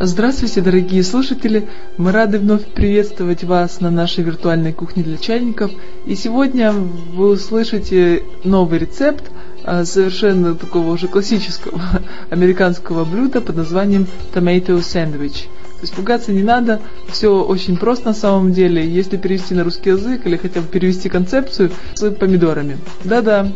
Здравствуйте, дорогие слушатели! Мы рады вновь приветствовать вас на нашей виртуальной кухне для чайников. И сегодня вы услышите новый рецепт а, совершенно такого уже классического американского блюда под названием Tomato Sandwich. То есть пугаться не надо, все очень просто на самом деле. Если перевести на русский язык или хотя бы перевести концепцию с помидорами. Да-да,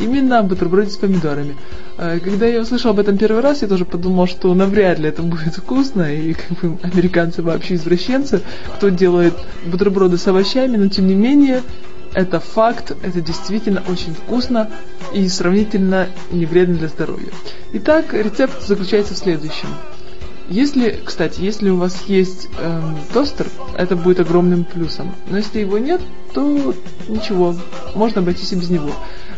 именно бутерброды с помидорами. Э, когда я услышал об этом первый раз, я тоже подумал, что навряд ли это будет вкусно, и как бы американцы вообще извращенцы, кто делает бутерброды с овощами, но тем не менее, это факт, это действительно очень вкусно и сравнительно не вредно для здоровья. Итак, рецепт заключается в следующем. Если, кстати, если у вас есть эм, тостер, это будет огромным плюсом. Но если его нет, то ничего, можно обойтись и без него.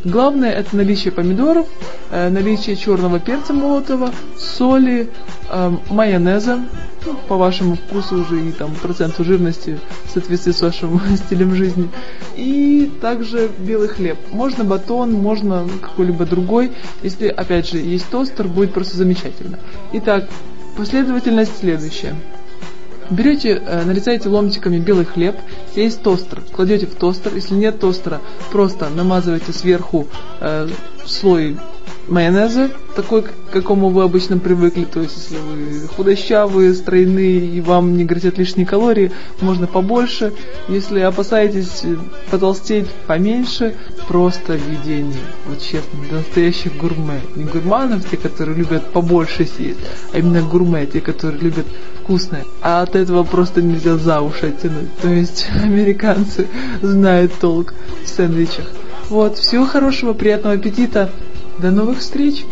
Главное это наличие помидоров, э, наличие черного перца молотого, соли, э, майонеза, ну, по вашему вкусу уже и там проценту жирности в соответствии с вашим стилем жизни. И также белый хлеб. Можно батон, можно какой-либо другой. Если, опять же, есть тостер, будет просто замечательно. Итак, Последовательность следующая. Берете, э, нарезаете ломтиками белый хлеб, есть тостер, кладете в тостер, если нет тостера, просто намазываете сверху э, слой майонеза, такой, к какому вы обычно привыкли, то есть если вы худощавые, стройные и вам не грозят лишние калории, можно побольше, если опасаетесь потолстеть поменьше, просто видение, вот честно, для настоящих гурме, не гурманов, те, которые любят побольше съесть, а именно гурме, те, которые любят вкусное, а от этого просто нельзя за уши оттянуть, то есть американцы знают толк в сэндвичах. Вот, всего хорошего, приятного аппетита, до новых встреч!